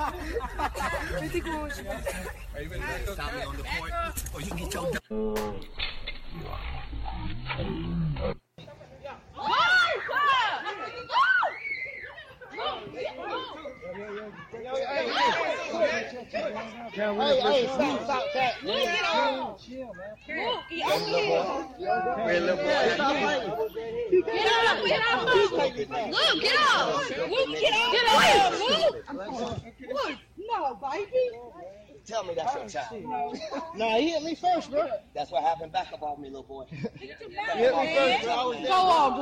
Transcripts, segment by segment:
Hey, hey, stop, stop that. Get off. Get stop fighting. Get off. Luke, get off. Get off. Luke. No, baby. Tell me that's your child. Nah, he hit me first, bro. That's what happened back up off me, little boy. He hit me first, bro. I was there. Go on.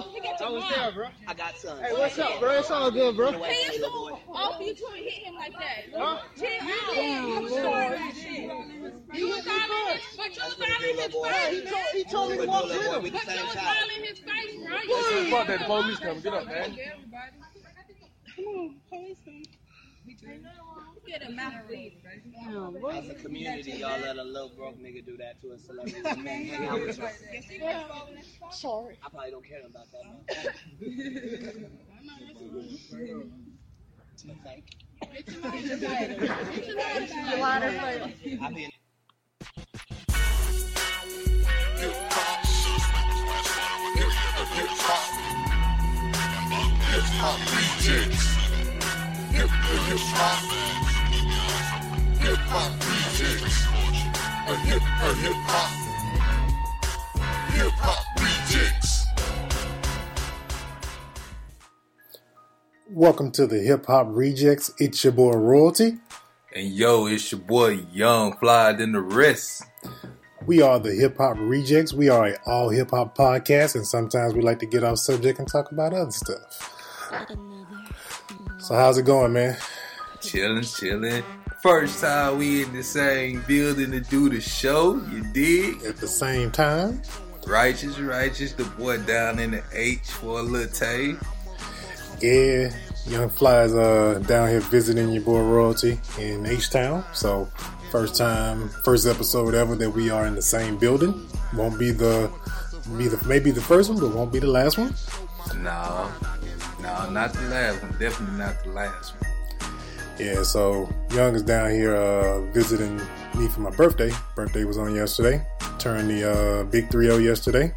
I was there, bro. I got sons. Hey, what's up, bro? It's all good, bro. Away from me, little boy. Off you two and hit him like that. Huh? Chill out. You started that shit. You was all in his, but you was all in his Hey, he face, told, he told me to walk with him. the But you same was child. all in his face, right? Fuck that police coming. Get up, man. Get him out of here. As a community, y'all let a little broke nigga do that to a celebrity. and then hang out with you. Sorry. I probably don't care about that. man. But thank you. I be in Welcome to the Hip Hop Rejectz. It's your boy Royalty. And yo, it's your boy Yung Fly than the rest. We are the Hip Hop Rejectz. We are a all hip hop podcast, and sometimes we like to get off subject and talk about other stuff. So how's it going, man? Chilling, chillin'. First time we in the same building to do the show, you dig? At the same time, Righteous, righteous, the boy down in the H for a little tay. yeah, Yung Fly's uh down here visiting your boy Royalty in H Town. So first time, first episode ever that we are in the same building. Won't be the be the maybe the first one, but won't be the last one. No, no, not the last one. Definitely not the last one. Yeah, so Yung is down here uh, visiting me for my birthday. Birthday was on yesterday. Turned the uh, big 3-0 yesterday.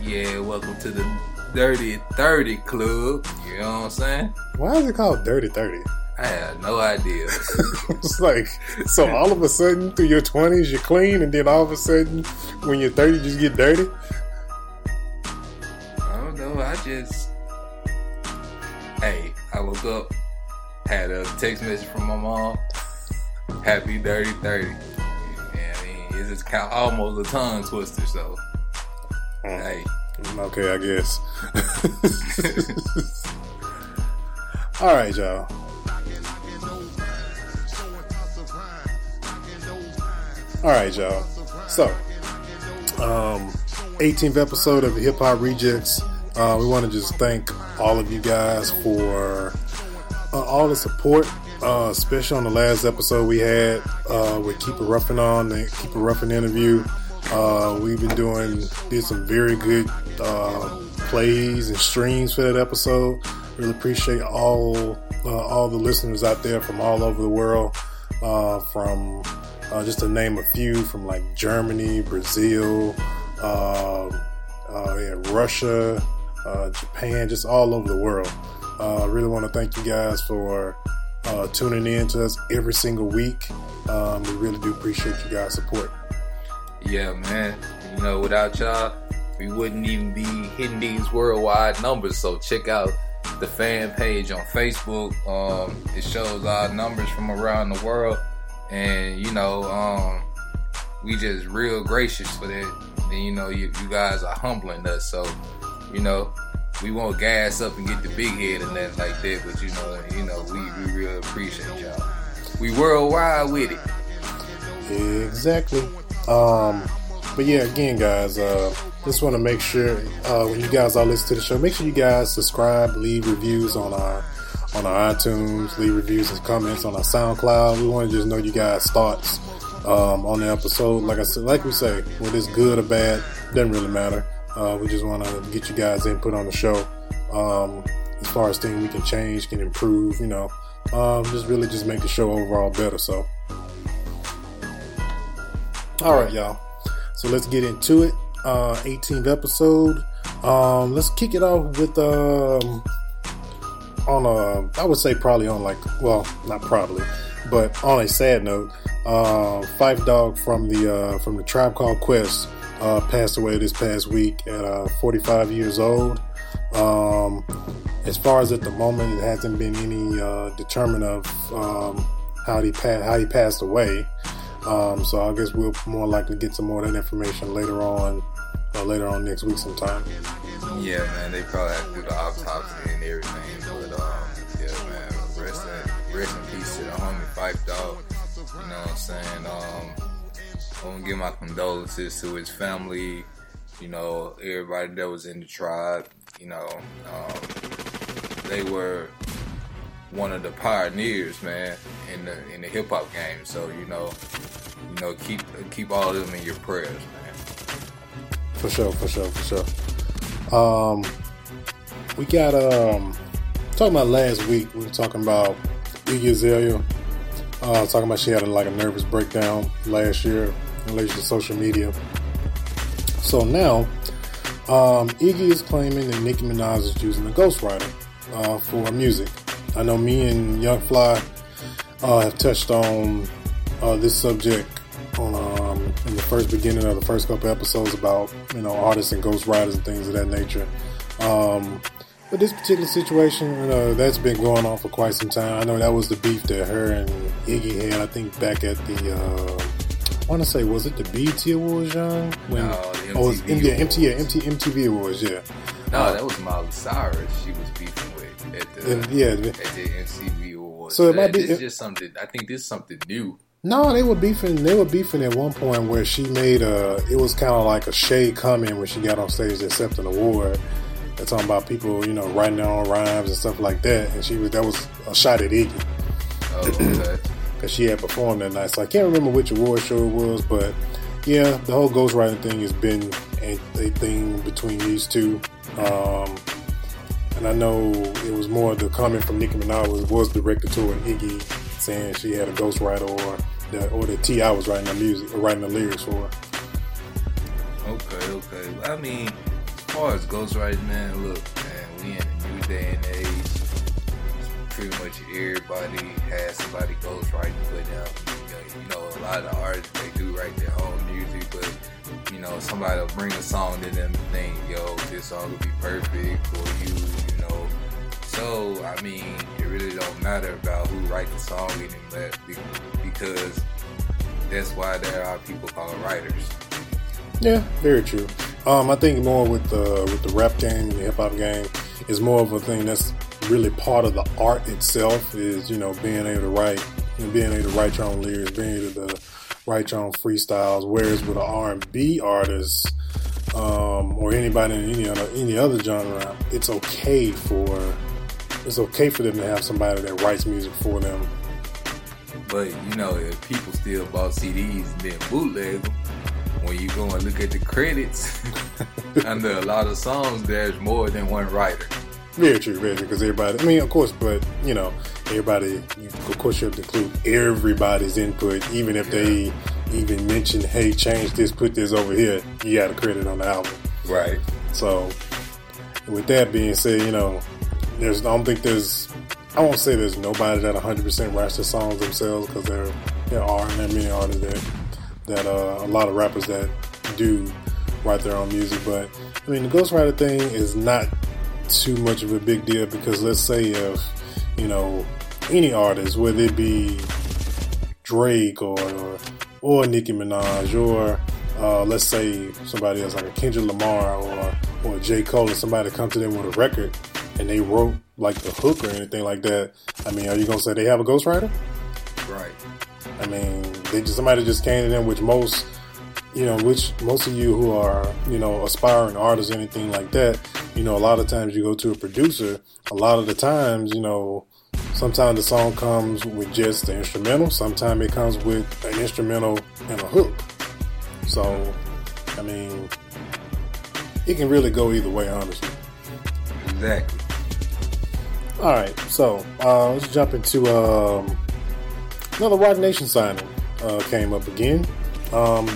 Yeah, welcome to the Dirty 30 Club. You know what I'm saying? Why is it called Dirty 30? I had no idea. it's like, so all of a sudden through your 20s you're clean, and then all of a sudden when you're 30 you just get dirty? I don't know. I just, hey, I woke up, had a text message from my mom. Happy dirty thirty. Yeah, I mean, it's just kind of almost a tongue twister. So, hey, Okay, I guess. all right, y'all. All right, y'all. So, um, 18th episode of the Hip Hop Rejectz. Uh, we want to just thank all of you guys for uh, all the support, uh, especially on the last episode we had uh, with Kepa Ruffin on the Kepa Ruffin interview. Uh, we've been doing did some very good uh, plays and streams for that episode. Really appreciate all uh, all the listeners out there from all over the world, uh, from just to name a few, from like Germany, Brazil, yeah, Russia, Japan, just all over the world. Uh, I really want to thank you guys for uh, tuning in to us every single week. Um, we really do appreciate you guys' support. yeah, man. You know, without y'all, we wouldn't even be hitting these worldwide numbers. So check out the fan page on Facebook. Um, it shows our numbers from around the world, and you know, um, we just real gracious for that. And you know, you, you guys are humbling us. So, you know, we won't gas up and get the big head and nothing like that. But you know, you know, we we really appreciate y'all. We worldwide with it. Exactly. Um, but yeah, again, guys, uh, just want to make sure uh, when you guys all listen to the show, make sure you guys subscribe, leave reviews on our on our iTunes, leave reviews and comments on our SoundCloud. We want to just know you guys' thoughts um, on the episode. Like I said, like we say, whether it's good or bad, doesn't really matter. Uh, we just want to get you guys input on the show um, as far as things we can change, can improve. You know, Um, just really just make the show overall better. So, all right, y'all. So let's get into it. Uh, 18th episode. Um, let's kick it off with um, on a I would say probably on like well not probably, but on a sad note, uh, Phife Dawg from the uh, from the Tribe Called Quest uh, passed away this past week at uh, 45 years old. Um, as far as at the moment, it hasn't been any uh, determined of um, how he pa- how he passed away. Um, so I guess we'll more likely get some more of that information later on, uh, later on next week sometime. Yeah, man, they probably have to do the autopsy and everything. But um, yeah, man, rest in rest in peace to the homie Phife Dawg. You know what I'm saying? Um, I want to give my condolences to his family. You know, everybody that was in the tribe. You know, um, they were one of the pioneers, man, in the in the hip hop game. So you know, you know, keep keep all of them in your prayers, man. For sure, for sure, for sure. Um, we got um talking about last week. We were talking about Iggy Azalea. Uh, talking about she had a, like a nervous breakdown last year in relation to social media. So now, um, Iggy is claiming that Nicki Minaj is using a ghostwriter uh, for music. I know me and Yung Fly uh, have touched on uh, this subject on um, in the first beginning of the first couple episodes about you know artists and ghostwriters and things of that nature. Um, but this particular situation, you know, that's been going on for quite some time. I know that was the beef that her and Iggy had. I think back at the, uh, I want to say, was it the BET Awards, John? When, No, the oh, it was MTV M- yeah, MT, MTV Awards, yeah. No, that was Miley Cyrus. She was beefing with at the And, yeah, at the MCV Awards. So it might be- just something. I think this is something new. No, they were beefing. They were beefing at one point where she made a. It was kind of like a shade comment when she got on stage to accept an award. They're talking about people, you know, writing their own rhymes and stuff like that. And she was that was a shot at Iggy Oh, okay. She had performed that night. So I can't remember which award show it was, but yeah, the whole ghostwriting thing has been a, a thing between these two. Um, and I know it was more the comment from Nicki Minaj was, was directed toward Iggy, saying she had a ghostwriter or that or that T.I. was writing the music or writing the lyrics for. her. Okay, okay. I mean, as far as ghostwriting, man, look, man, we in a new day and age. Pretty much everybody has somebody ghostwriting for them. You know, a lot of artists they do write their own music, but you know, somebody will bring a song to them and think, yo, this song will be perfect for you, you know. So, I mean, it really don't matter about who write the song anymore be- because that's why there are people called writers. Yeah, very true. Um, I think more with the with the rap game and the hip hop game is more of a thing that's really part of the art itself. Is you know being able to write and being able to write your own lyrics, being able to write your own freestyles. Whereas with an R and B artist um, or anybody in any other any other genre, it's okay for it's okay for them to have somebody that writes music for them. But you know, if people still bought CDs and then bootleg them, when you go and look at the credits, under a lot of songs, there's more than one writer. Very true, very true. Because everybody, I mean, of course, but you know, everybody, you, of course, you have to include everybody's input, even if they even mention, "Hey, change this, put this over here." You got a credit on the album. Right. So, with that being said, you know, there's, I don't think there's, I won't say there's nobody that 100% writes their songs themselves because there, there are, and there are many artists that, that, uh, a lot of rappers that do write their own music. But, I mean, the ghostwriter thing is not too much of a big deal because let's say if, you know, any artist, whether it be Drake or, or, or Nicki Minaj or, uh, let's say somebody else like a Kendrick Lamar or or J Cole and somebody come to them with a record and they wrote like the hook or anything like that. I mean, are you gonna say they have a ghostwriter? Right. I mean, they just somebody just came to them, which most you know, which most of you who are you know aspiring artists, anything like that, you know, a lot of times you go to a producer. A lot of the times, you know, sometimes the song comes with just the instrumental. Sometimes it comes with an instrumental and a hook. So, I mean, it can really go either way, honestly. Exactly. All right, so uh, let's jump into um, another Roc Nation signing. Uh, came up again. Um,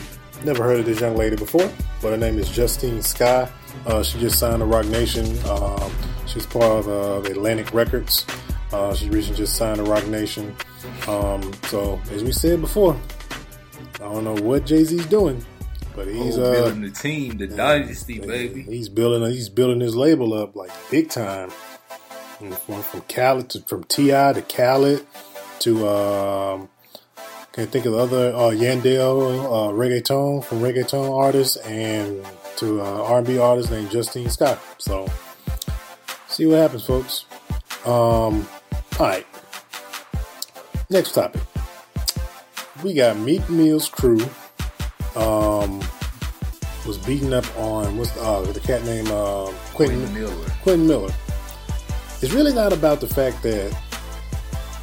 never heard of this young lady before, but her name is Justine Skye. Uh, she just signed to Roc Nation. Um, she's part of uh, Atlantic Records. Uh, she recently just signed to Roc Nation. Um, so, as we said before, I don't know what Jay Z's doing, but he's oh, uh, building the team, the dynasty, baby. He's building. He's building his label up like big time. From from Khaled to from T.I. to Khaled to um, can't think of the other uh, Yandel uh, reggaeton from reggaeton artists and to uh, R&B artist named Justine Scott. So see what happens, folks. Um, all right. Next topic. We got Meek Mill's crew. Um, was beaten up on what's the, uh, the cat name uh, Quentin Quentin Miller. Quentin Miller. It's really not about the fact that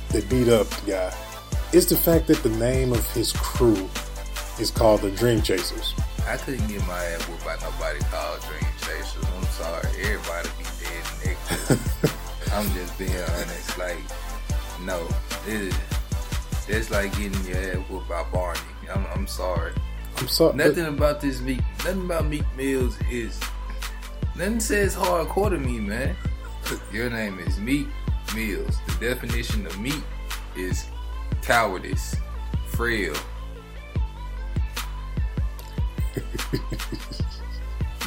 they beat up the guy. It's the fact that the name of his crew is called the Dream Chasers. I couldn't get my ass whooped by nobody called Dream Chasers. I'm sorry. Everybody be dead naked. I'm just being honest. Like, no. It, it's like getting your ass whooped by Barney. I'm, I'm sorry. I'm sorry. Nothing about this Meek, nothing about Meek Mills is, nothing says hardcore to me, man. Your name is Meek Mills. The definition of meat is cowardice, frail.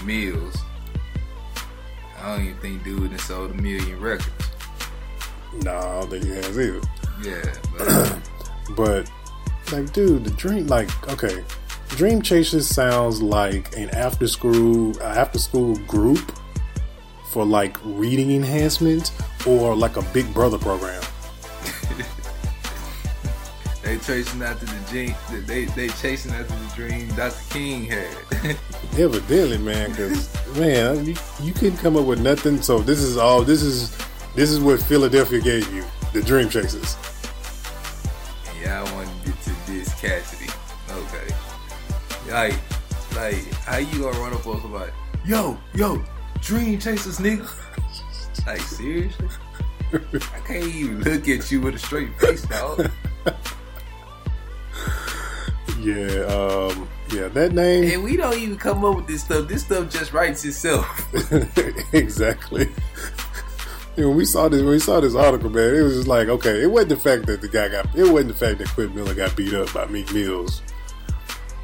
Mills. I don't even think dude has sold a million records. No, I don't think he has either. Yeah, but But like, dude, the dream, like, okay, Dream Chasers sounds like an after school after school group for like reading enhancement or like a Big Brother program. They chasing after the dream. They they chasing after the dream Dr. King had. Evidently, man, because man, you, you couldn't come up with nothing. So this is all. This is this is what Philadelphia gave you, the Dream Chasers. Yeah, I want to get to this Cassidy. Okay. Like, like, how you gonna run up on somebody? Yo, yo, Dream Chasers, nigga. Like, seriously? I can't even look at you with a straight face, dog. Yeah, um, yeah, that name And we don't even come up with this stuff. This stuff just writes itself. exactly. And when we saw this, when we saw this article, man, it was just like, okay, it wasn't the fact that the guy got, it wasn't the fact that Quentin Miller got beat up by Meek Mills,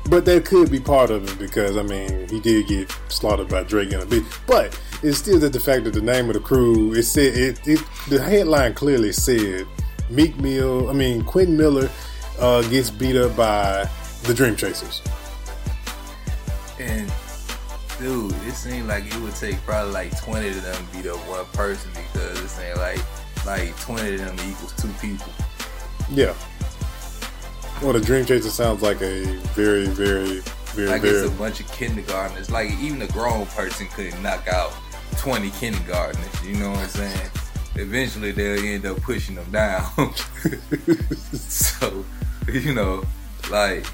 but that could be part of it because I mean, he did get slaughtered by Drake in a bit. But it's still that the fact that the name of the crew, it said, it, it the headline clearly said Meek Mill, I mean Quentin Miller uh, gets beat up by the Dream Chasers. And dude, it seemed like it would take probably like twenty of them to beat up one person because it seemed like like twenty of them equals two people. Yeah. Well, the Dream Chaser sounds like a very, very, very, Like very. it's a bunch of kindergartners. Like even a grown person couldn't knock out twenty kindergartners. You know what I'm saying? Eventually they'll end up pushing them down. so, you know, like,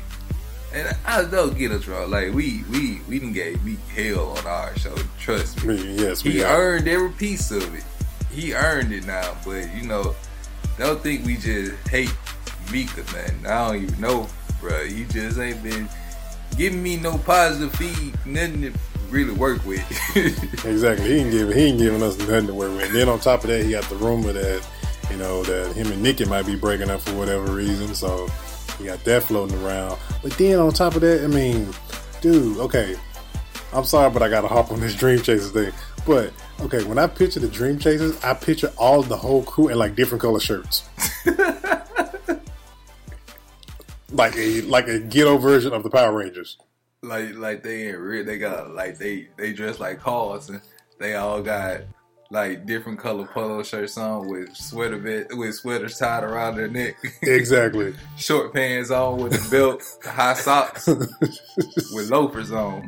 and I don't get us wrong. Like we we we didn't get beat hell on our show. Trust me. yes, we He are. earned every piece of it. He earned it now. But you know, don't think we just hate or nothing. I don't even know, bro. He just ain't been giving me no positive feed, nothing to really work with. Exactly. He ain't giving he ain't giving us nothing to work with. And then on top of that, he got the rumor that you know that him and Nicki might be breaking up for whatever reason. So he got that floating around. But then on top of that, I mean, dude, okay. I'm sorry, but I gotta hop on this Dream Chasers thing. But okay, when I picture the Dream Chasers, I picture all the whole crew in like different color shirts. like a like a ghetto version of the Power Rangers. like like they ain't real. They got like they they dress like cars and they all got like different color polo shirts on with sweater bit with sweaters tied around their neck, Exactly. short pants on with a belt, high socks with loafers on,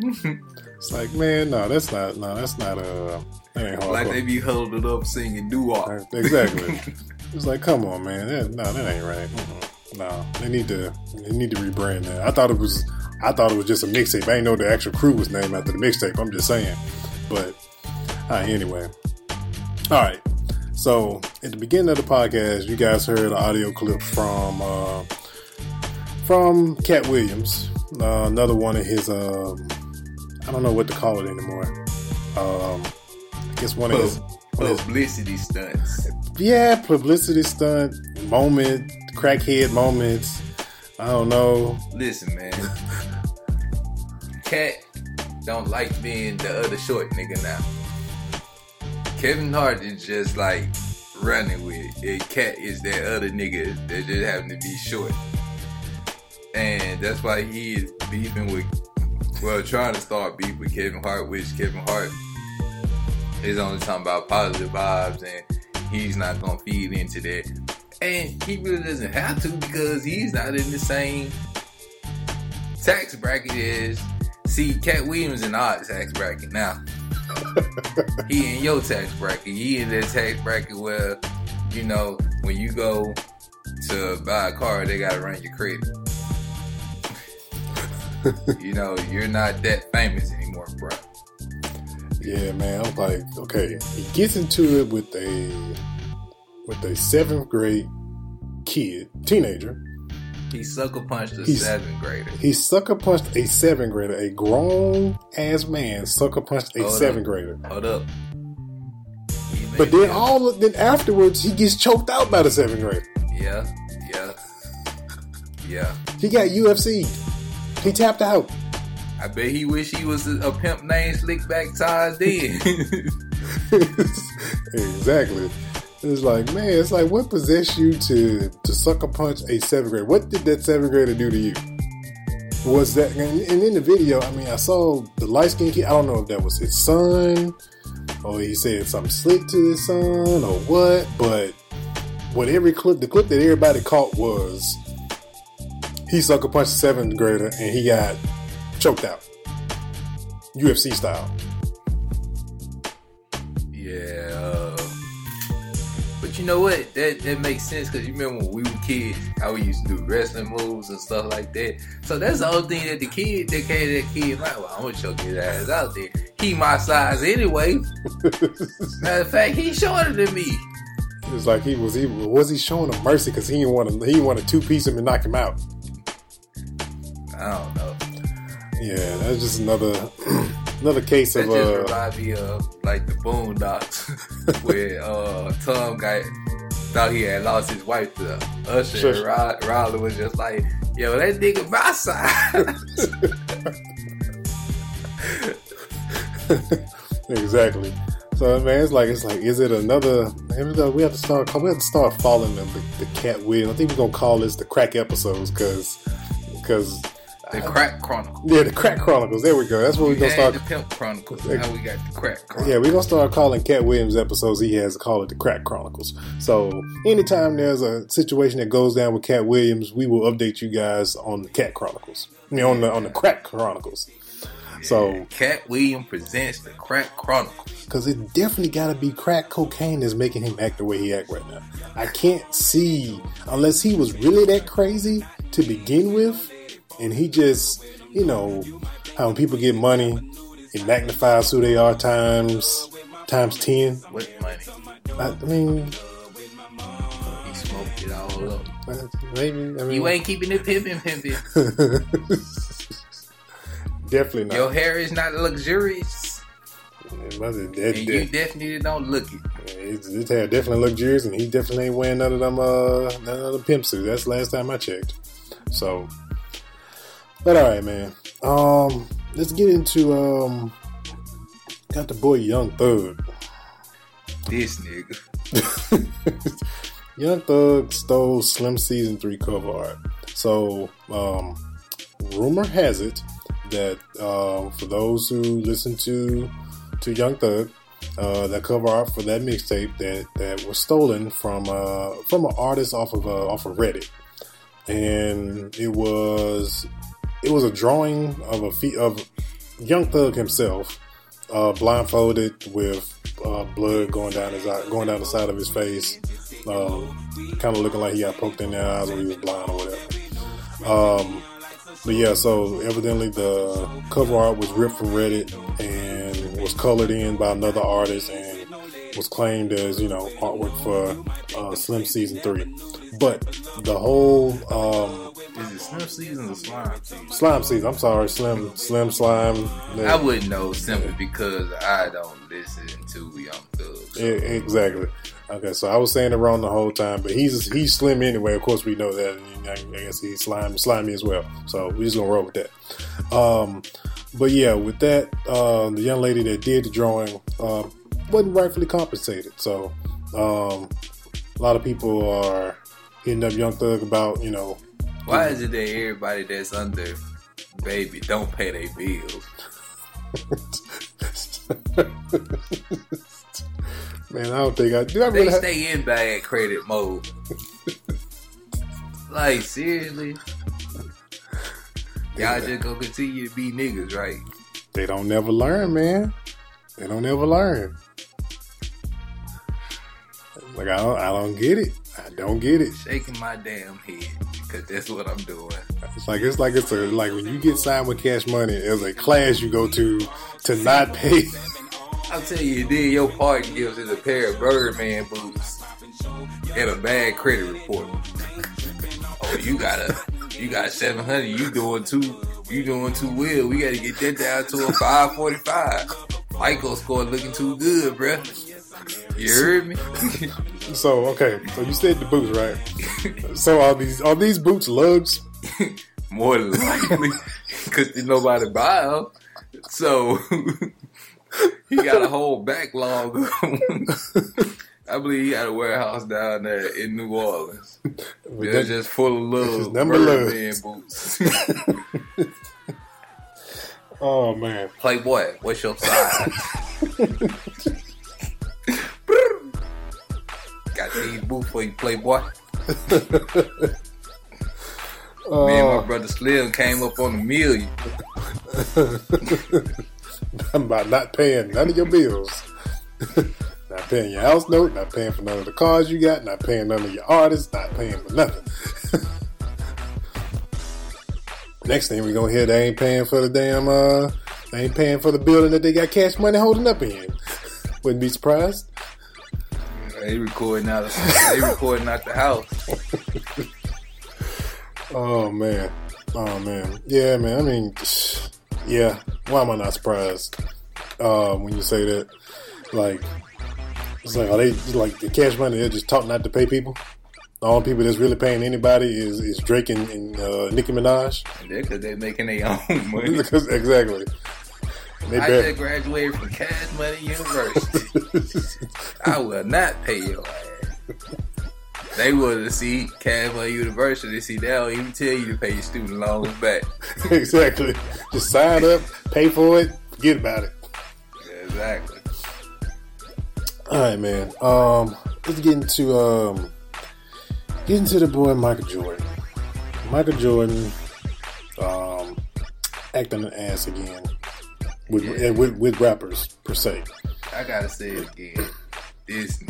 It's like, man, no, that's not, no, that's not, uh, that ain't hard. like they be huddled up singing doo wop. exactly. it's like, come on, man, that, no, that ain't right. Mm-mm. No, they need to, they need to rebrand that. I thought it was, I thought it was just a mixtape. I didn't know the actual crew was named after the mixtape. I'm just saying, but uh, anyway, all right. So at the beginning of the podcast, you guys heard an audio clip from uh, from Katt Williams, uh, another one of his. Um, I don't know what to call it anymore. Um, I guess one of his. One of his Publicity stunts. yeah, publicity stunt moment, crackhead moments. I don't know. Listen, man. Katt don't like being the other short nigga now. Kevin Hart is just like running with it. Katt is that other nigga that just happen to be short. And that's why he is beefing with, well, trying to start beef with Kevin Hart, which Kevin Hart is only talking about positive vibes and he's not gonna feed into that. And he really doesn't have to because he's not in the same tax bracket as see Katt Williams in our tax bracket now. He in your tax bracket. He in that tax bracket where, you know, when you go to buy a car, they gotta run your credit. you know, you're not that famous anymore, bro. Yeah, man. I'm like, okay. He gets into it with a with a seventh grade kid, teenager. He sucker punched a He's- seventh grader. He sucker punched a seventh grader. A grown ass man sucker punched a Hold seventh up. grader. Hold up. But then all then afterwards, he gets choked out by the seventh grader. Yeah, yeah, yeah. He got UFC. He tapped out. I bet he wish he was a, a pimp named Slickback Todd then. exactly. It's like, man, it's like what possessed you to to sucker punch a seventh grader? What did that seventh grader do to you? Was that and, and in the video? I mean, I saw the light skinned kid. I don't know if that was his son, or he said something slick to his son, or what. But what every clip, the clip that everybody caught was he sucker punched a seventh grader and he got choked out, UFC style. yeah. You know what? That that makes sense because you remember when we were kids, how we used to do wrestling moves and stuff like that. So that's the whole thing that the kid, that kid, that kid, like, well, I'm gonna choke his ass out there. He my size anyway. Matter of fact, he's shorter than me. It was like he was he was he showing him mercy because he didn't want to he didn't want to two piece him and knock him out. I don't know. Yeah, that's just another another case That of just uh remind me of like the Boondocks, where uh, Tom got thought he had lost his wife to Usher. Sure. and Rod, was just like, "Yo, that nigga my size." exactly. So man, it's like it's like is it another? We have to start we have to start following the, the, the cat wheel. I think we're gonna call this the crack episodes because because the Crack Chronicles. yeah the crack chronicles. There we go. That's what We we're gonna start. the Pimp Chronicles. Now we got the Crack Chronicles. Yeah, we're gonna start calling Katt Williams episodes he has to call it the Crack Chronicles. So anytime there's a situation that goes down with Katt Williams, we will update you guys on the Katt Chronicles. I mean, on the on the Crack Chronicles. So Katt Williams presents the Crack Chronicles. because it definitely got to be crack cocaine that's making him act the way he act right now. I can't see unless he was really that crazy to begin with, and he just you know how when people get money, it magnifies who they are times times ten. What money? I, I mean, He smoked it all up. maybe. I mean, You ain't keeping it pimping, pimping. definitely not. Your hair is not luxurious, It wasn't that- and you definitely don't look it. His, his hair definitely luxurious, and he definitely ain't wearing none of them uh none of them pimp suits. That's the last time I checked. So, but all right, man. Um, let's get into um. Got the boy Young Thug. This nigga. Young Thug stole Slim Season 3 cover art. So, um, rumor has it that uh, for those who listen to to Young Thug, uh, that cover art for that mixtape that, that was stolen from uh, from an artist off of uh, off of Reddit, and it was it was a drawing of a fe- of Young Thug himself, uh, blindfolded with uh, blood going down his eye, going down the side of his face, um, kind of looking like he got poked in the eyes when he was blind or whatever. Um, but yeah, so evidently the cover art was ripped from Reddit and was colored in by another artist, and was claimed as you know artwork for uh, Slim season three, but the whole um, Is it Slim Seasons or Slime Seasons? slime season. I'm sorry, Slim Slim Slime. I wouldn't know simply because I don't listen to Young Thug. So. E- exactly. Okay, so I was saying it wrong the whole time, but he's he's slim anyway. Of course, we know that. and I I guess he's slimy, slimy as well. So we're just gonna roll with that. Um, but yeah, with that, uh, the young lady that did the drawing uh, wasn't rightfully compensated. So um, a lot of people are hitting up Young Thug about you know Why is it that everybody that's under baby don't pay their bills? Man, I don't think I do. I They really have, stay in bad credit mode. like seriously, y'all just gonna continue to be niggas, right? they don't never learn, man. They don't ever learn. Like I don't, I don't get it. I don't get it. Shaking my damn head because that's what I'm doing. It's like it's like it's a like when you get signed with Cash Money, it's a class you go to to not pay. I'll tell you, then your partner gives us a pair of Birdman boots and a bad credit report. Oh, you got a you got seven hundred. You doing too you doing too well. We got to get that down to a five forty five. Michael score looking too good, bruh. You heard me? So okay, so you said the boots, right? So are these are these boots lugs? More likely, because nobody buy them. So he got a whole backlog. I believe he had a warehouse down there in New Orleans. They're just full of little Birdman lugs. boots. Oh man, Playboy, what's your size? These boots for you, Playboy. Me and my brother Slim came up on a million. I'm about not paying none of your bills. not paying your house note, not paying for none of the cars you got, not paying none of your artists, not paying for nothing. Next thing we gonna hear they ain't paying for the damn uh they ain't paying for the building that they got cash money holding up in. Wouldn't be surprised. They recording out. Of, they recording out the house. Oh man. Oh man. Yeah, man. I mean yeah. Why am I not surprised? Uh, when you say that. Like it's like are they like the cash money they're just taught not to pay people? The only people that's really paying anybody is, is Drake and, and uh, Nicki Minaj. Because they're making their own money. Exactly. They I just graduated from Cash Money University. I will not pay your ass. They would have see Cash Money University. See, they don't even tell you to pay your student loans back. exactly. Just sign up, pay for it, forget about it. Exactly. All right, man. Um, let's get into um, get into the boy Michael Jordan. Michael Jordan, um, acting an ass again with Yeah. with, with rappers per se. I gotta say it again. Disney.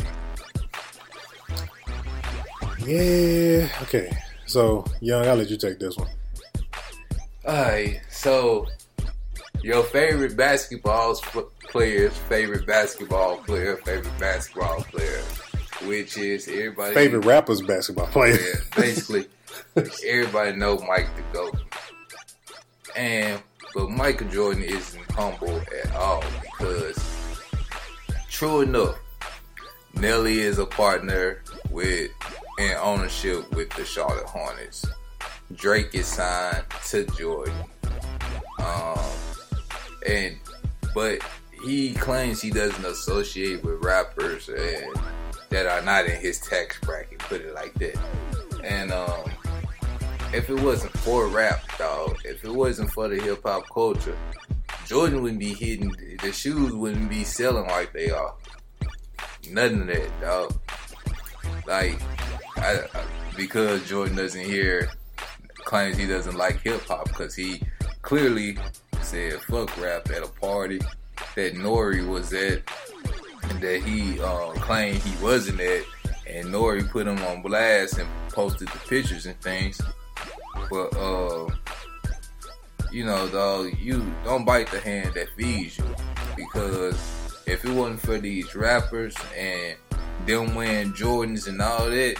Yeah. Okay. So, young, I'll let you take this one. Alright, so your favorite basketball player's favorite basketball player, favorite basketball player, which is everybody Favorite rappers, basketball player. Yeah, basically, everybody know Mike the GOAT. And but Michael Jordan isn't humble at all because true enough, Nelly is a partner with and ownership with the Charlotte Hornets. Drake is signed to Jordan. Um and but he claims he doesn't associate with rappers and that are not in his tax bracket, put it like that. And um, if it wasn't for rap, dog, if it wasn't for the hip hop culture, Jordan wouldn't be hitting the shoes wouldn't be selling like they are. Nothing of that, dog. Like, I, because Jordan doesn't hear claims he doesn't like hip hop because he clearly said fuck rap at a party that Nori was at and that he uh, claimed he wasn't at, and Nori put him on blast and posted the pictures and things. But uh, you know, dog, you don't bite the hand that feeds you because if it wasn't for these rappers and them wearing Jordans and all that,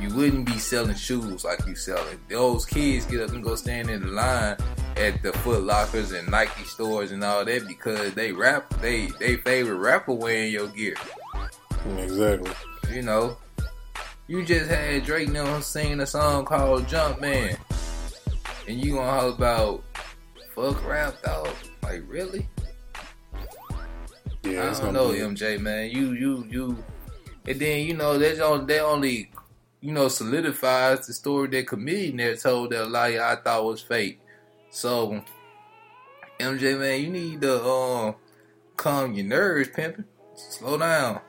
you wouldn't be selling shoes like you selling. Those kids get up and go stand in the line at the Foot Lockers and Nike stores and all that because they rap they they favorite rapper wearing your gear. Exactly. You know. You just had Drake now singing a song called Jumpman. And you gonna holler about fuck rap dog. Like really? Yeah, I don't know, be- MJ man. You you you and then you know that's on they only you know solidifies the story that comedian there told that a lot of y'all thought was fake. So MJ man, you need to um calm your nerves, pimping. Slow down.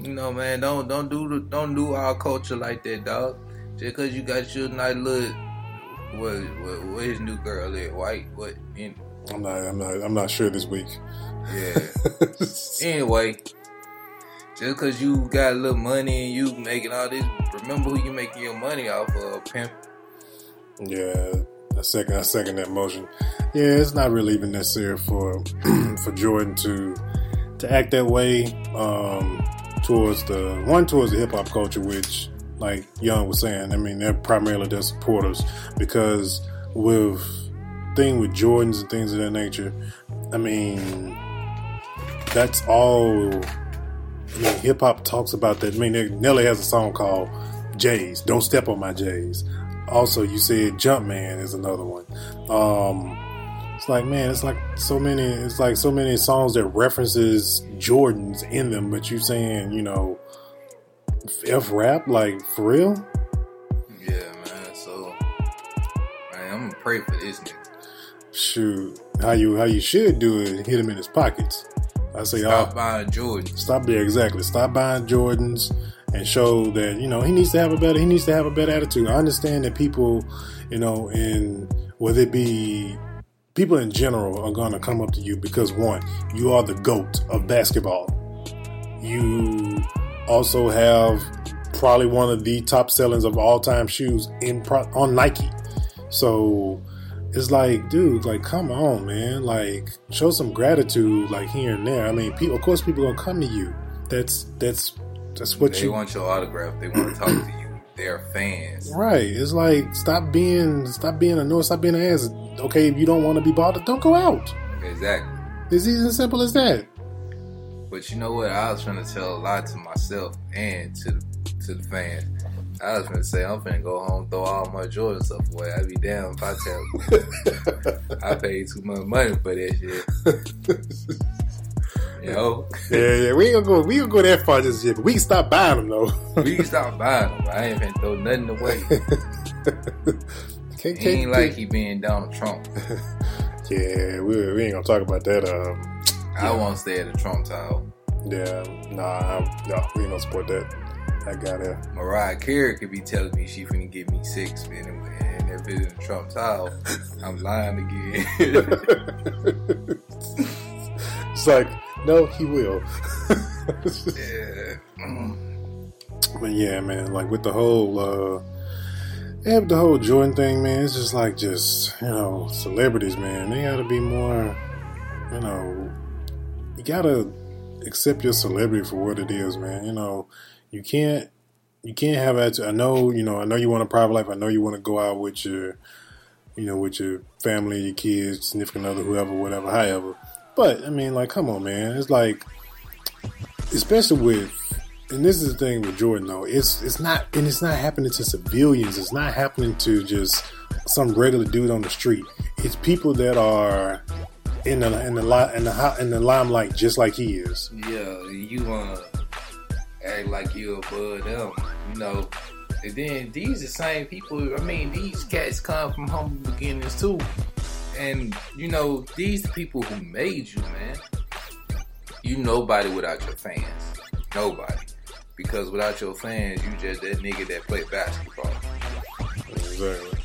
You know, man, don't don't do the, don't do our culture like that, dog. Just cause you got your nice little what what, what his new girl is, white, what in, I'm not. I'm not. I'm not sure this week. yeah. Anyway, just cause you got a little money and you making all this, remember who you making your money off of, pimp. yeah, I second. I second that motion. Yeah, it's not really even necessary for for Jordan to to act that way um, towards the one towards the hip hop culture, which, like Yung was saying, I mean, they're primarily their supporters because with thing with Jordans and things of that nature, I mean, that's all. I mean, hip hop talks about that. I mean, Nelly has a song called J's. Don't step on my J's. Also, you said Jumpman is another one. Um, it's like, man, it's like so many. It's like so many songs that references Jordans in them, but you saying, you know, F rap, like for real? Yeah, man. So, man, I'm gonna pray for this nigga. Shoot, how you how you should do it? Hit him in his pockets. I say, Stop oh, buying Jordans. Stop there, exactly. Stop buying Jordans and show that you know he needs to have a better. He needs to have a better attitude. I understand that people, you know, in whether it be people in general are going to come up to you because one, you are the goat of basketball. You also have probably one of the top sellings of all time shoes in pro- on Nike. So it's like, dude, like, come on, man. Like, show some gratitude, like here and there. I mean, people, of course, people gonna come to you. That's that's that's what They you want your autograph. They want to talk to you. They're fans. right. It's like stop being stop being a noise, stop being an ass. Okay, if you don't want to be bothered, don't go out. Exactly. It's easy and simple as that. But you know what? I was trying to tell a lot to myself and to the, to the fans. I was gonna say I'm finna go home, throw all my Jordan stuff away. I'd be damn if I tell I paid too much money for that shit. You know, Yeah, yeah. We ain't gonna go. We gonna go that far just yet, but we can stop buying them though. we can stop buying them. I ain't finna throw nothing away. Can't, He ain't like he being Donald Trump. Yeah, we, we ain't gonna talk about that. Um, I won't stay at the Trump Tower. yeah, nah, no, we ain't gonna support that. I got it. Mariah Carey could be telling me she finna give me six, man, and, if it's in Trump Tower, I'm lying again. It's like, no, he will. yeah. But yeah, man, like with the whole, uh, yeah, the whole Jordan thing, man, it's just like just you know, celebrities, man, they gotta be more, you know, you gotta accept your celebrity for what it is, man. You know, you can't, you can't have that. I know, you know, I know you want a private life. I know you want to go out with your, you know, with your family, your kids, significant other, whoever, whatever, however. But I mean, like, come on, man. It's like, especially with and this is the thing with Jordan though. It's it's not and it's not happening to civilians. It's not happening to just some regular dude on the street. It's people that are in the in the li- in the hi- in the limelight just like he is. Yeah, you wanna act like you above them, you know. And then these the same people. I mean, these cats come from humble beginnings too, and you know these the people who made you, man. You nobody without your fans. Nobody, because without your fans, you just that nigga that play basketball. Exactly.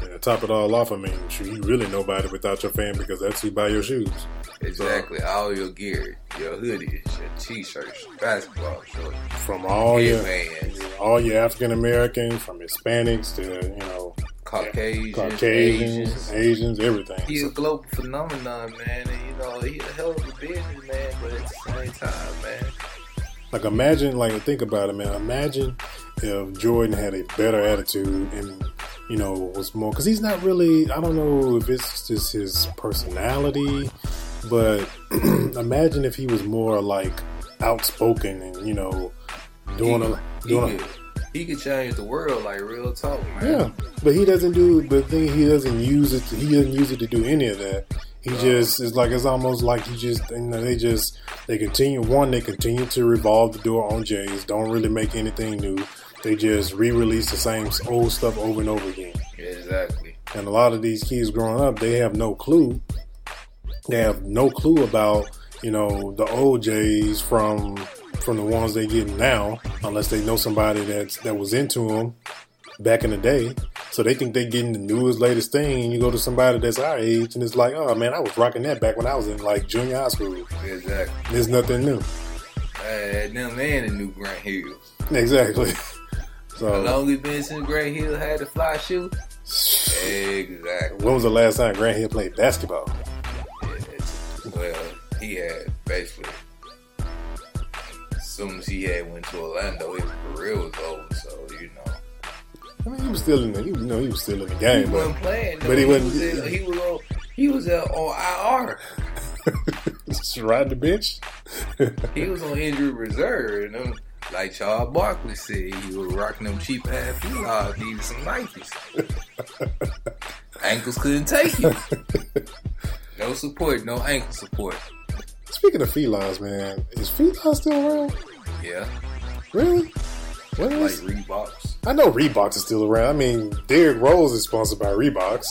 And to top it all off, I mean, you really nobody without your fan because that's who buy your shoes. Exactly, all your gear, your hoodies, your t-shirts, basketball shorts, From all your headbands, all your African Americans, from Hispanics to you know Caucasians, Caucasians, Asians. Asians, everything. He's So- a global phenomenon, man, and you know, he a hell of a businessman, but at the same time, man, Like imagine, like think about it, man. Imagine if Jordan had a better attitude and you know was more because he's not really. I don't know if it's just his personality, but imagine if he was more like outspoken and you know doing a he doing. could, A, he could change the world like real talk, man. yeah, but he doesn't do. but thing he doesn't use it. He doesn't use it to do any of that. He just is like it's almost like he just you know they just they continue one they continue to revolve the door on Jays. Don't really make anything new. They just re-release the same old stuff over and over again. Exactly. And a lot of these kids growing up, they have no clue. They have no clue about you know the old Jays from from the ones they get now, unless they know somebody that's that was into them back in the day. So they think they're getting the newest, latest thing. And you go to somebody that's our age, and it's like, oh man, I was rocking that back when I was in like junior high school. Exactly. There's nothing new. Had them and the new Grant Hill. Exactly. So How long it been since Grant Hill had the fly shoe? Exactly. when was the last time Grant Hill played basketball? Yeah, well, he had basically. As soon as he had went to Orlando, his career was over. So I mean, he was still in the, he, was- you know, he was still in the he game, wasn't but playing. but he wasn't- Was in, he was on. He was uh, on IR. just ride the bench. He was on injury reserve. And them, like Charles Barkley said, he was rocking them cheap ass Filas, needed some Nikes. Ankles couldn't take it. No support, no ankle support. Speaking of Filas, man, is Filas still around? Yeah, Really? What like is? Reeboks. I know Reeboks is still around. I mean, Derrick Rose is sponsored by Reeboks.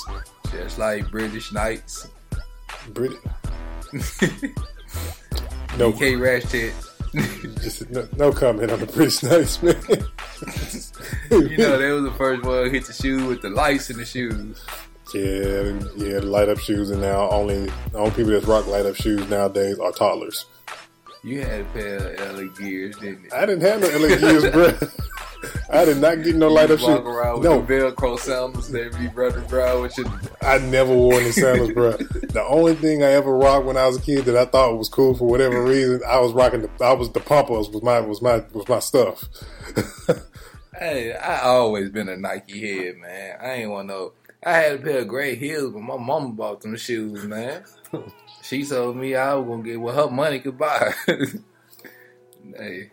Just like British Knights. Brit- no, K Ratchet. just no, no comment on the British Knights, man. You know, they was the first one hit the shoe with the lights in the shoes. yeah, yeah, the light up shoes, and now only only people that rock light up shoes nowadays are toddlers. You had a pair of LA gears, didn't you? I didn't have no LA Gears, bro. I did not get no light up shoes. Walk around with No, Velcro sandals that be running around with your I never wore any sandals, bro. The only thing I ever rocked when I was a kid that I thought was cool for whatever reason, I was rocking the I was the pompos was my was my was my stuff. Hey, I always been a Nike head, man. I ain't want no. I had a pair of gray heels, but my mama bought them shoes, man. she told me I was gonna get what her money could buy. hey,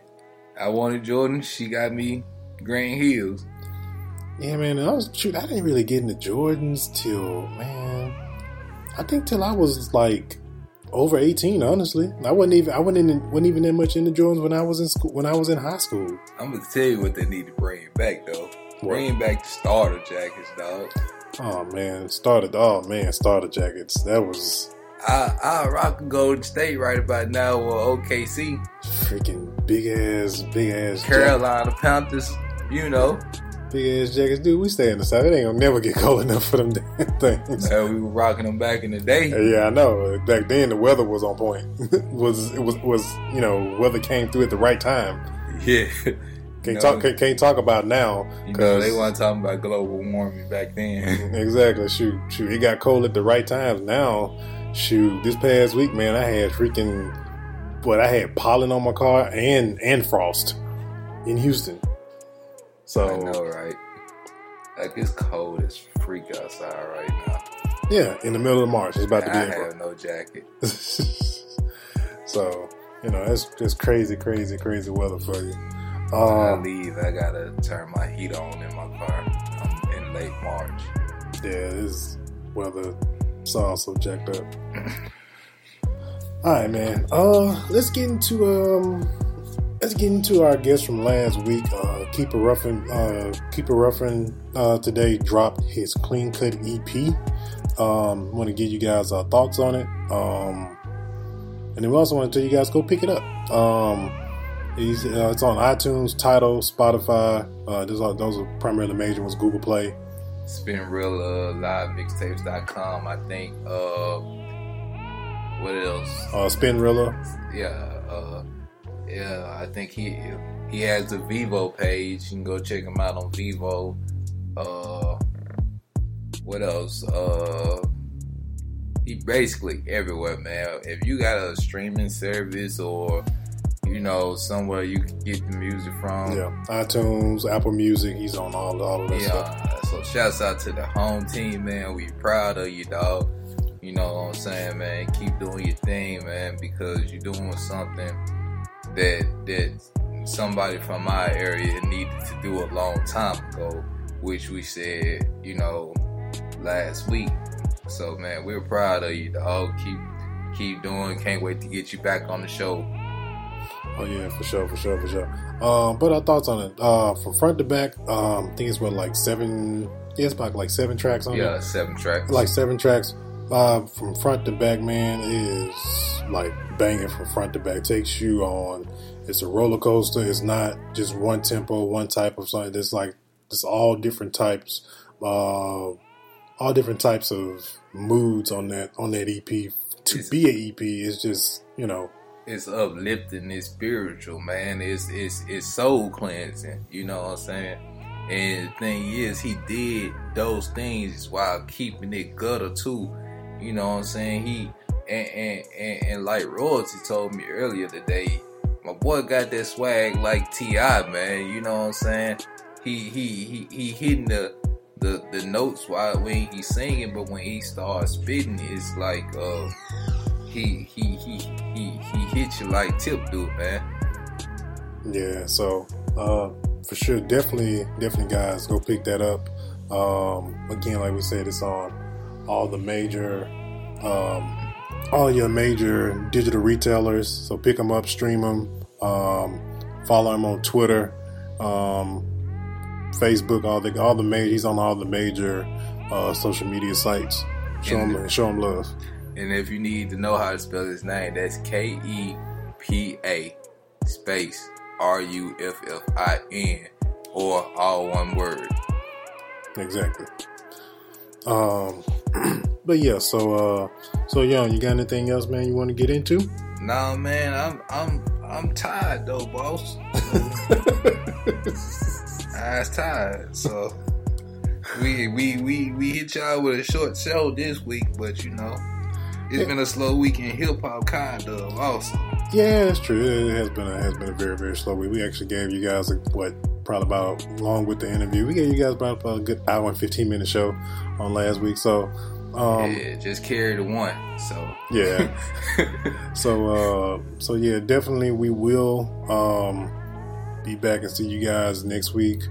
I wanted Jordan. She got me Grant Hills. yeah, man. I was shoot. I didn't really get into Jordans till man. I think till I was like over eighteen. Honestly, I wasn't even I wasn't in, wasn't even that much into Jordans when I was in school when I was in high school. I'm gonna tell you what they need to bring back though. What? Bring back the starter jackets, dog. Oh man, started. Oh man, starter jackets. That was I I rock Golden State right about now or OKC, freaking big ass, big ass, Carolina Panthers. You know, big ass jackets. Dude, we stay in the south. It ain't gonna never get cold enough for them damn things. uh, we were rocking them back in the day. Yeah, I know. Back then, the weather was on point. was it was was you know weather came through at the right time. Yeah. Can't No. talk can't, can't talk about now because they weren't talking about global warming back then. exactly shoot shoot it got cold at the right times. Now shoot this past week, man, I had freaking what I had pollen on my car and and frost in Houston. So I know, right? Like it's cold as freak outside right now. yeah, in the middle of March, it's about to be. I in have no jacket. so you know it's just crazy, crazy, crazy weather for you. When I Um, leave, I gotta turn my heat on in my car. I'm in late March. yeah, this weather is also jacked up. All right, man. Uh, let's get into um, let's get into our guest from last week. Uh, Kepa Ruffin, uh, Kepa Ruffin, uh, today dropped his clean cut EP. Um, want to give you guys our thoughts on it. Um, and then we also want to tell you guys go pick it up. Um, he's, uh, it's on iTunes, Tidal, Spotify. Uh, those are those are primarily major ones. Google Play. Spinrilla live mixtapes.com, I think. Uh, what else? Uh, Spinrilla. Yeah, uh, yeah. I think he he has a Vevo page. You can go check him out on Vevo. Uh, what else? Uh, he basically everywhere, man. If you got a streaming service or you know somewhere you can get the music from, Yeah, iTunes, Apple Music. He's on all all of that stuff. yeah. So shouts out to the home team, man. We proud of you, dog. You know what I'm saying, man. Keep doing your thing, man, because you're doing something that that somebody from my area needed to do a long time ago, which we said, you know, last week. So man, we're proud of you, dog. Keep keep doing. Can't wait to get you back on the show. Oh yeah, for sure, for sure, for sure. Um, but our thoughts on it, uh, from front to back, um, I think it's what like seven. Yeah, it's about like seven tracks on it. Yeah, seven tracks. Like seven tracks. Uh, from front to back, man, is like banging from front to back. Takes you on. It's a roller coaster. It's not just one tempo, one type of something. It's like it's all different types, uh, all different types of moods on that on that EP. To be a EP is just you know it's uplifting, it's spiritual, man. It's it's it's soul cleansing. You know what I'm saying? And the thing is, he did those things while keeping it gutter too. You know what I'm saying? He and and, and, and like royalty told me earlier today, my boy got that swag like T.I, man. You know what I'm saying? He he he he hitting the the the notes while when he's singing, but when he starts spitting, it's like uh he he he he he hit you like Tip do, man. Yeah, so uh, for sure, definitely, definitely, guys, go pick that up. Um, again, like we said, it's on all the major, um, all your major digital retailers. So pick them up, stream them, um, follow him on Twitter, um, Facebook, all the all the major. He's on all the major uh, social media sites. Show him, show him love. And if you need to know how to spell his name, that's K E P A space R U F F I N or all one word. Exactly. Um, but yeah, so uh, so Yung, you got anything else, man? You want to get into? Nah, man, I'm I'm I'm tired though, boss. I was tired, so we we we we hit y'all with a short show this week, but you know. It's been a slow week in hip hop, kind of. Also, Yeah, it's true. It has been a has been a very very slow week. We actually gave you guys a, what probably about along with the interview. We gave you guys about, about a good hour and fifteen minute show on last week. So, um, yeah, just carry the one. So yeah. so uh, so yeah, definitely we will um, be back and see you guys next week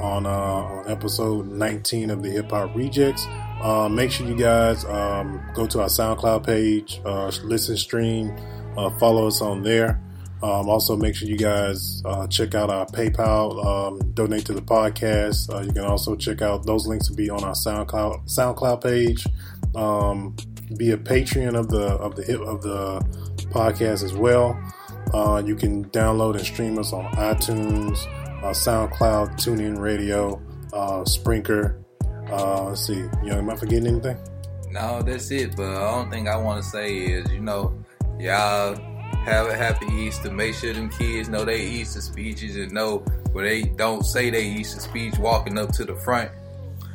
on uh, on episode 19 of the Hip Hop Rejectz. Uh, make sure you guys um, go to our SoundCloud page, uh, listen, stream, uh, follow us on there. Um, also, make sure you guys uh, check out our PayPal, um, donate to the podcast. Uh, you can also check out those links will be on our SoundCloud SoundCloud page. Um, be a Patreon of the of the of the podcast as well. Uh, you can download and stream us on iTunes, SoundCloud, TuneIn Radio, Spreaker. Uh, let's see, Yung, am I forgetting anything? no, that's it. But the only thing I want to say is, you know, y'all have a happy Easter. Make sure them kids know they Easter speeches and know where they don't say they Easter speech walking up to the front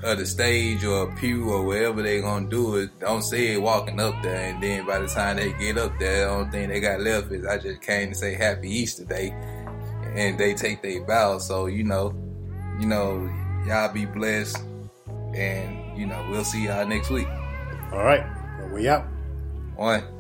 of the stage or pew or wherever they gonna do it. Don't say it walking up there, and then by the time they get up there, the only thing they got left is I just came to say Happy Easter Day, and they take their bow. So you know, you know, y'all be blessed, and you know we'll see y'all next week. All right, we out. One.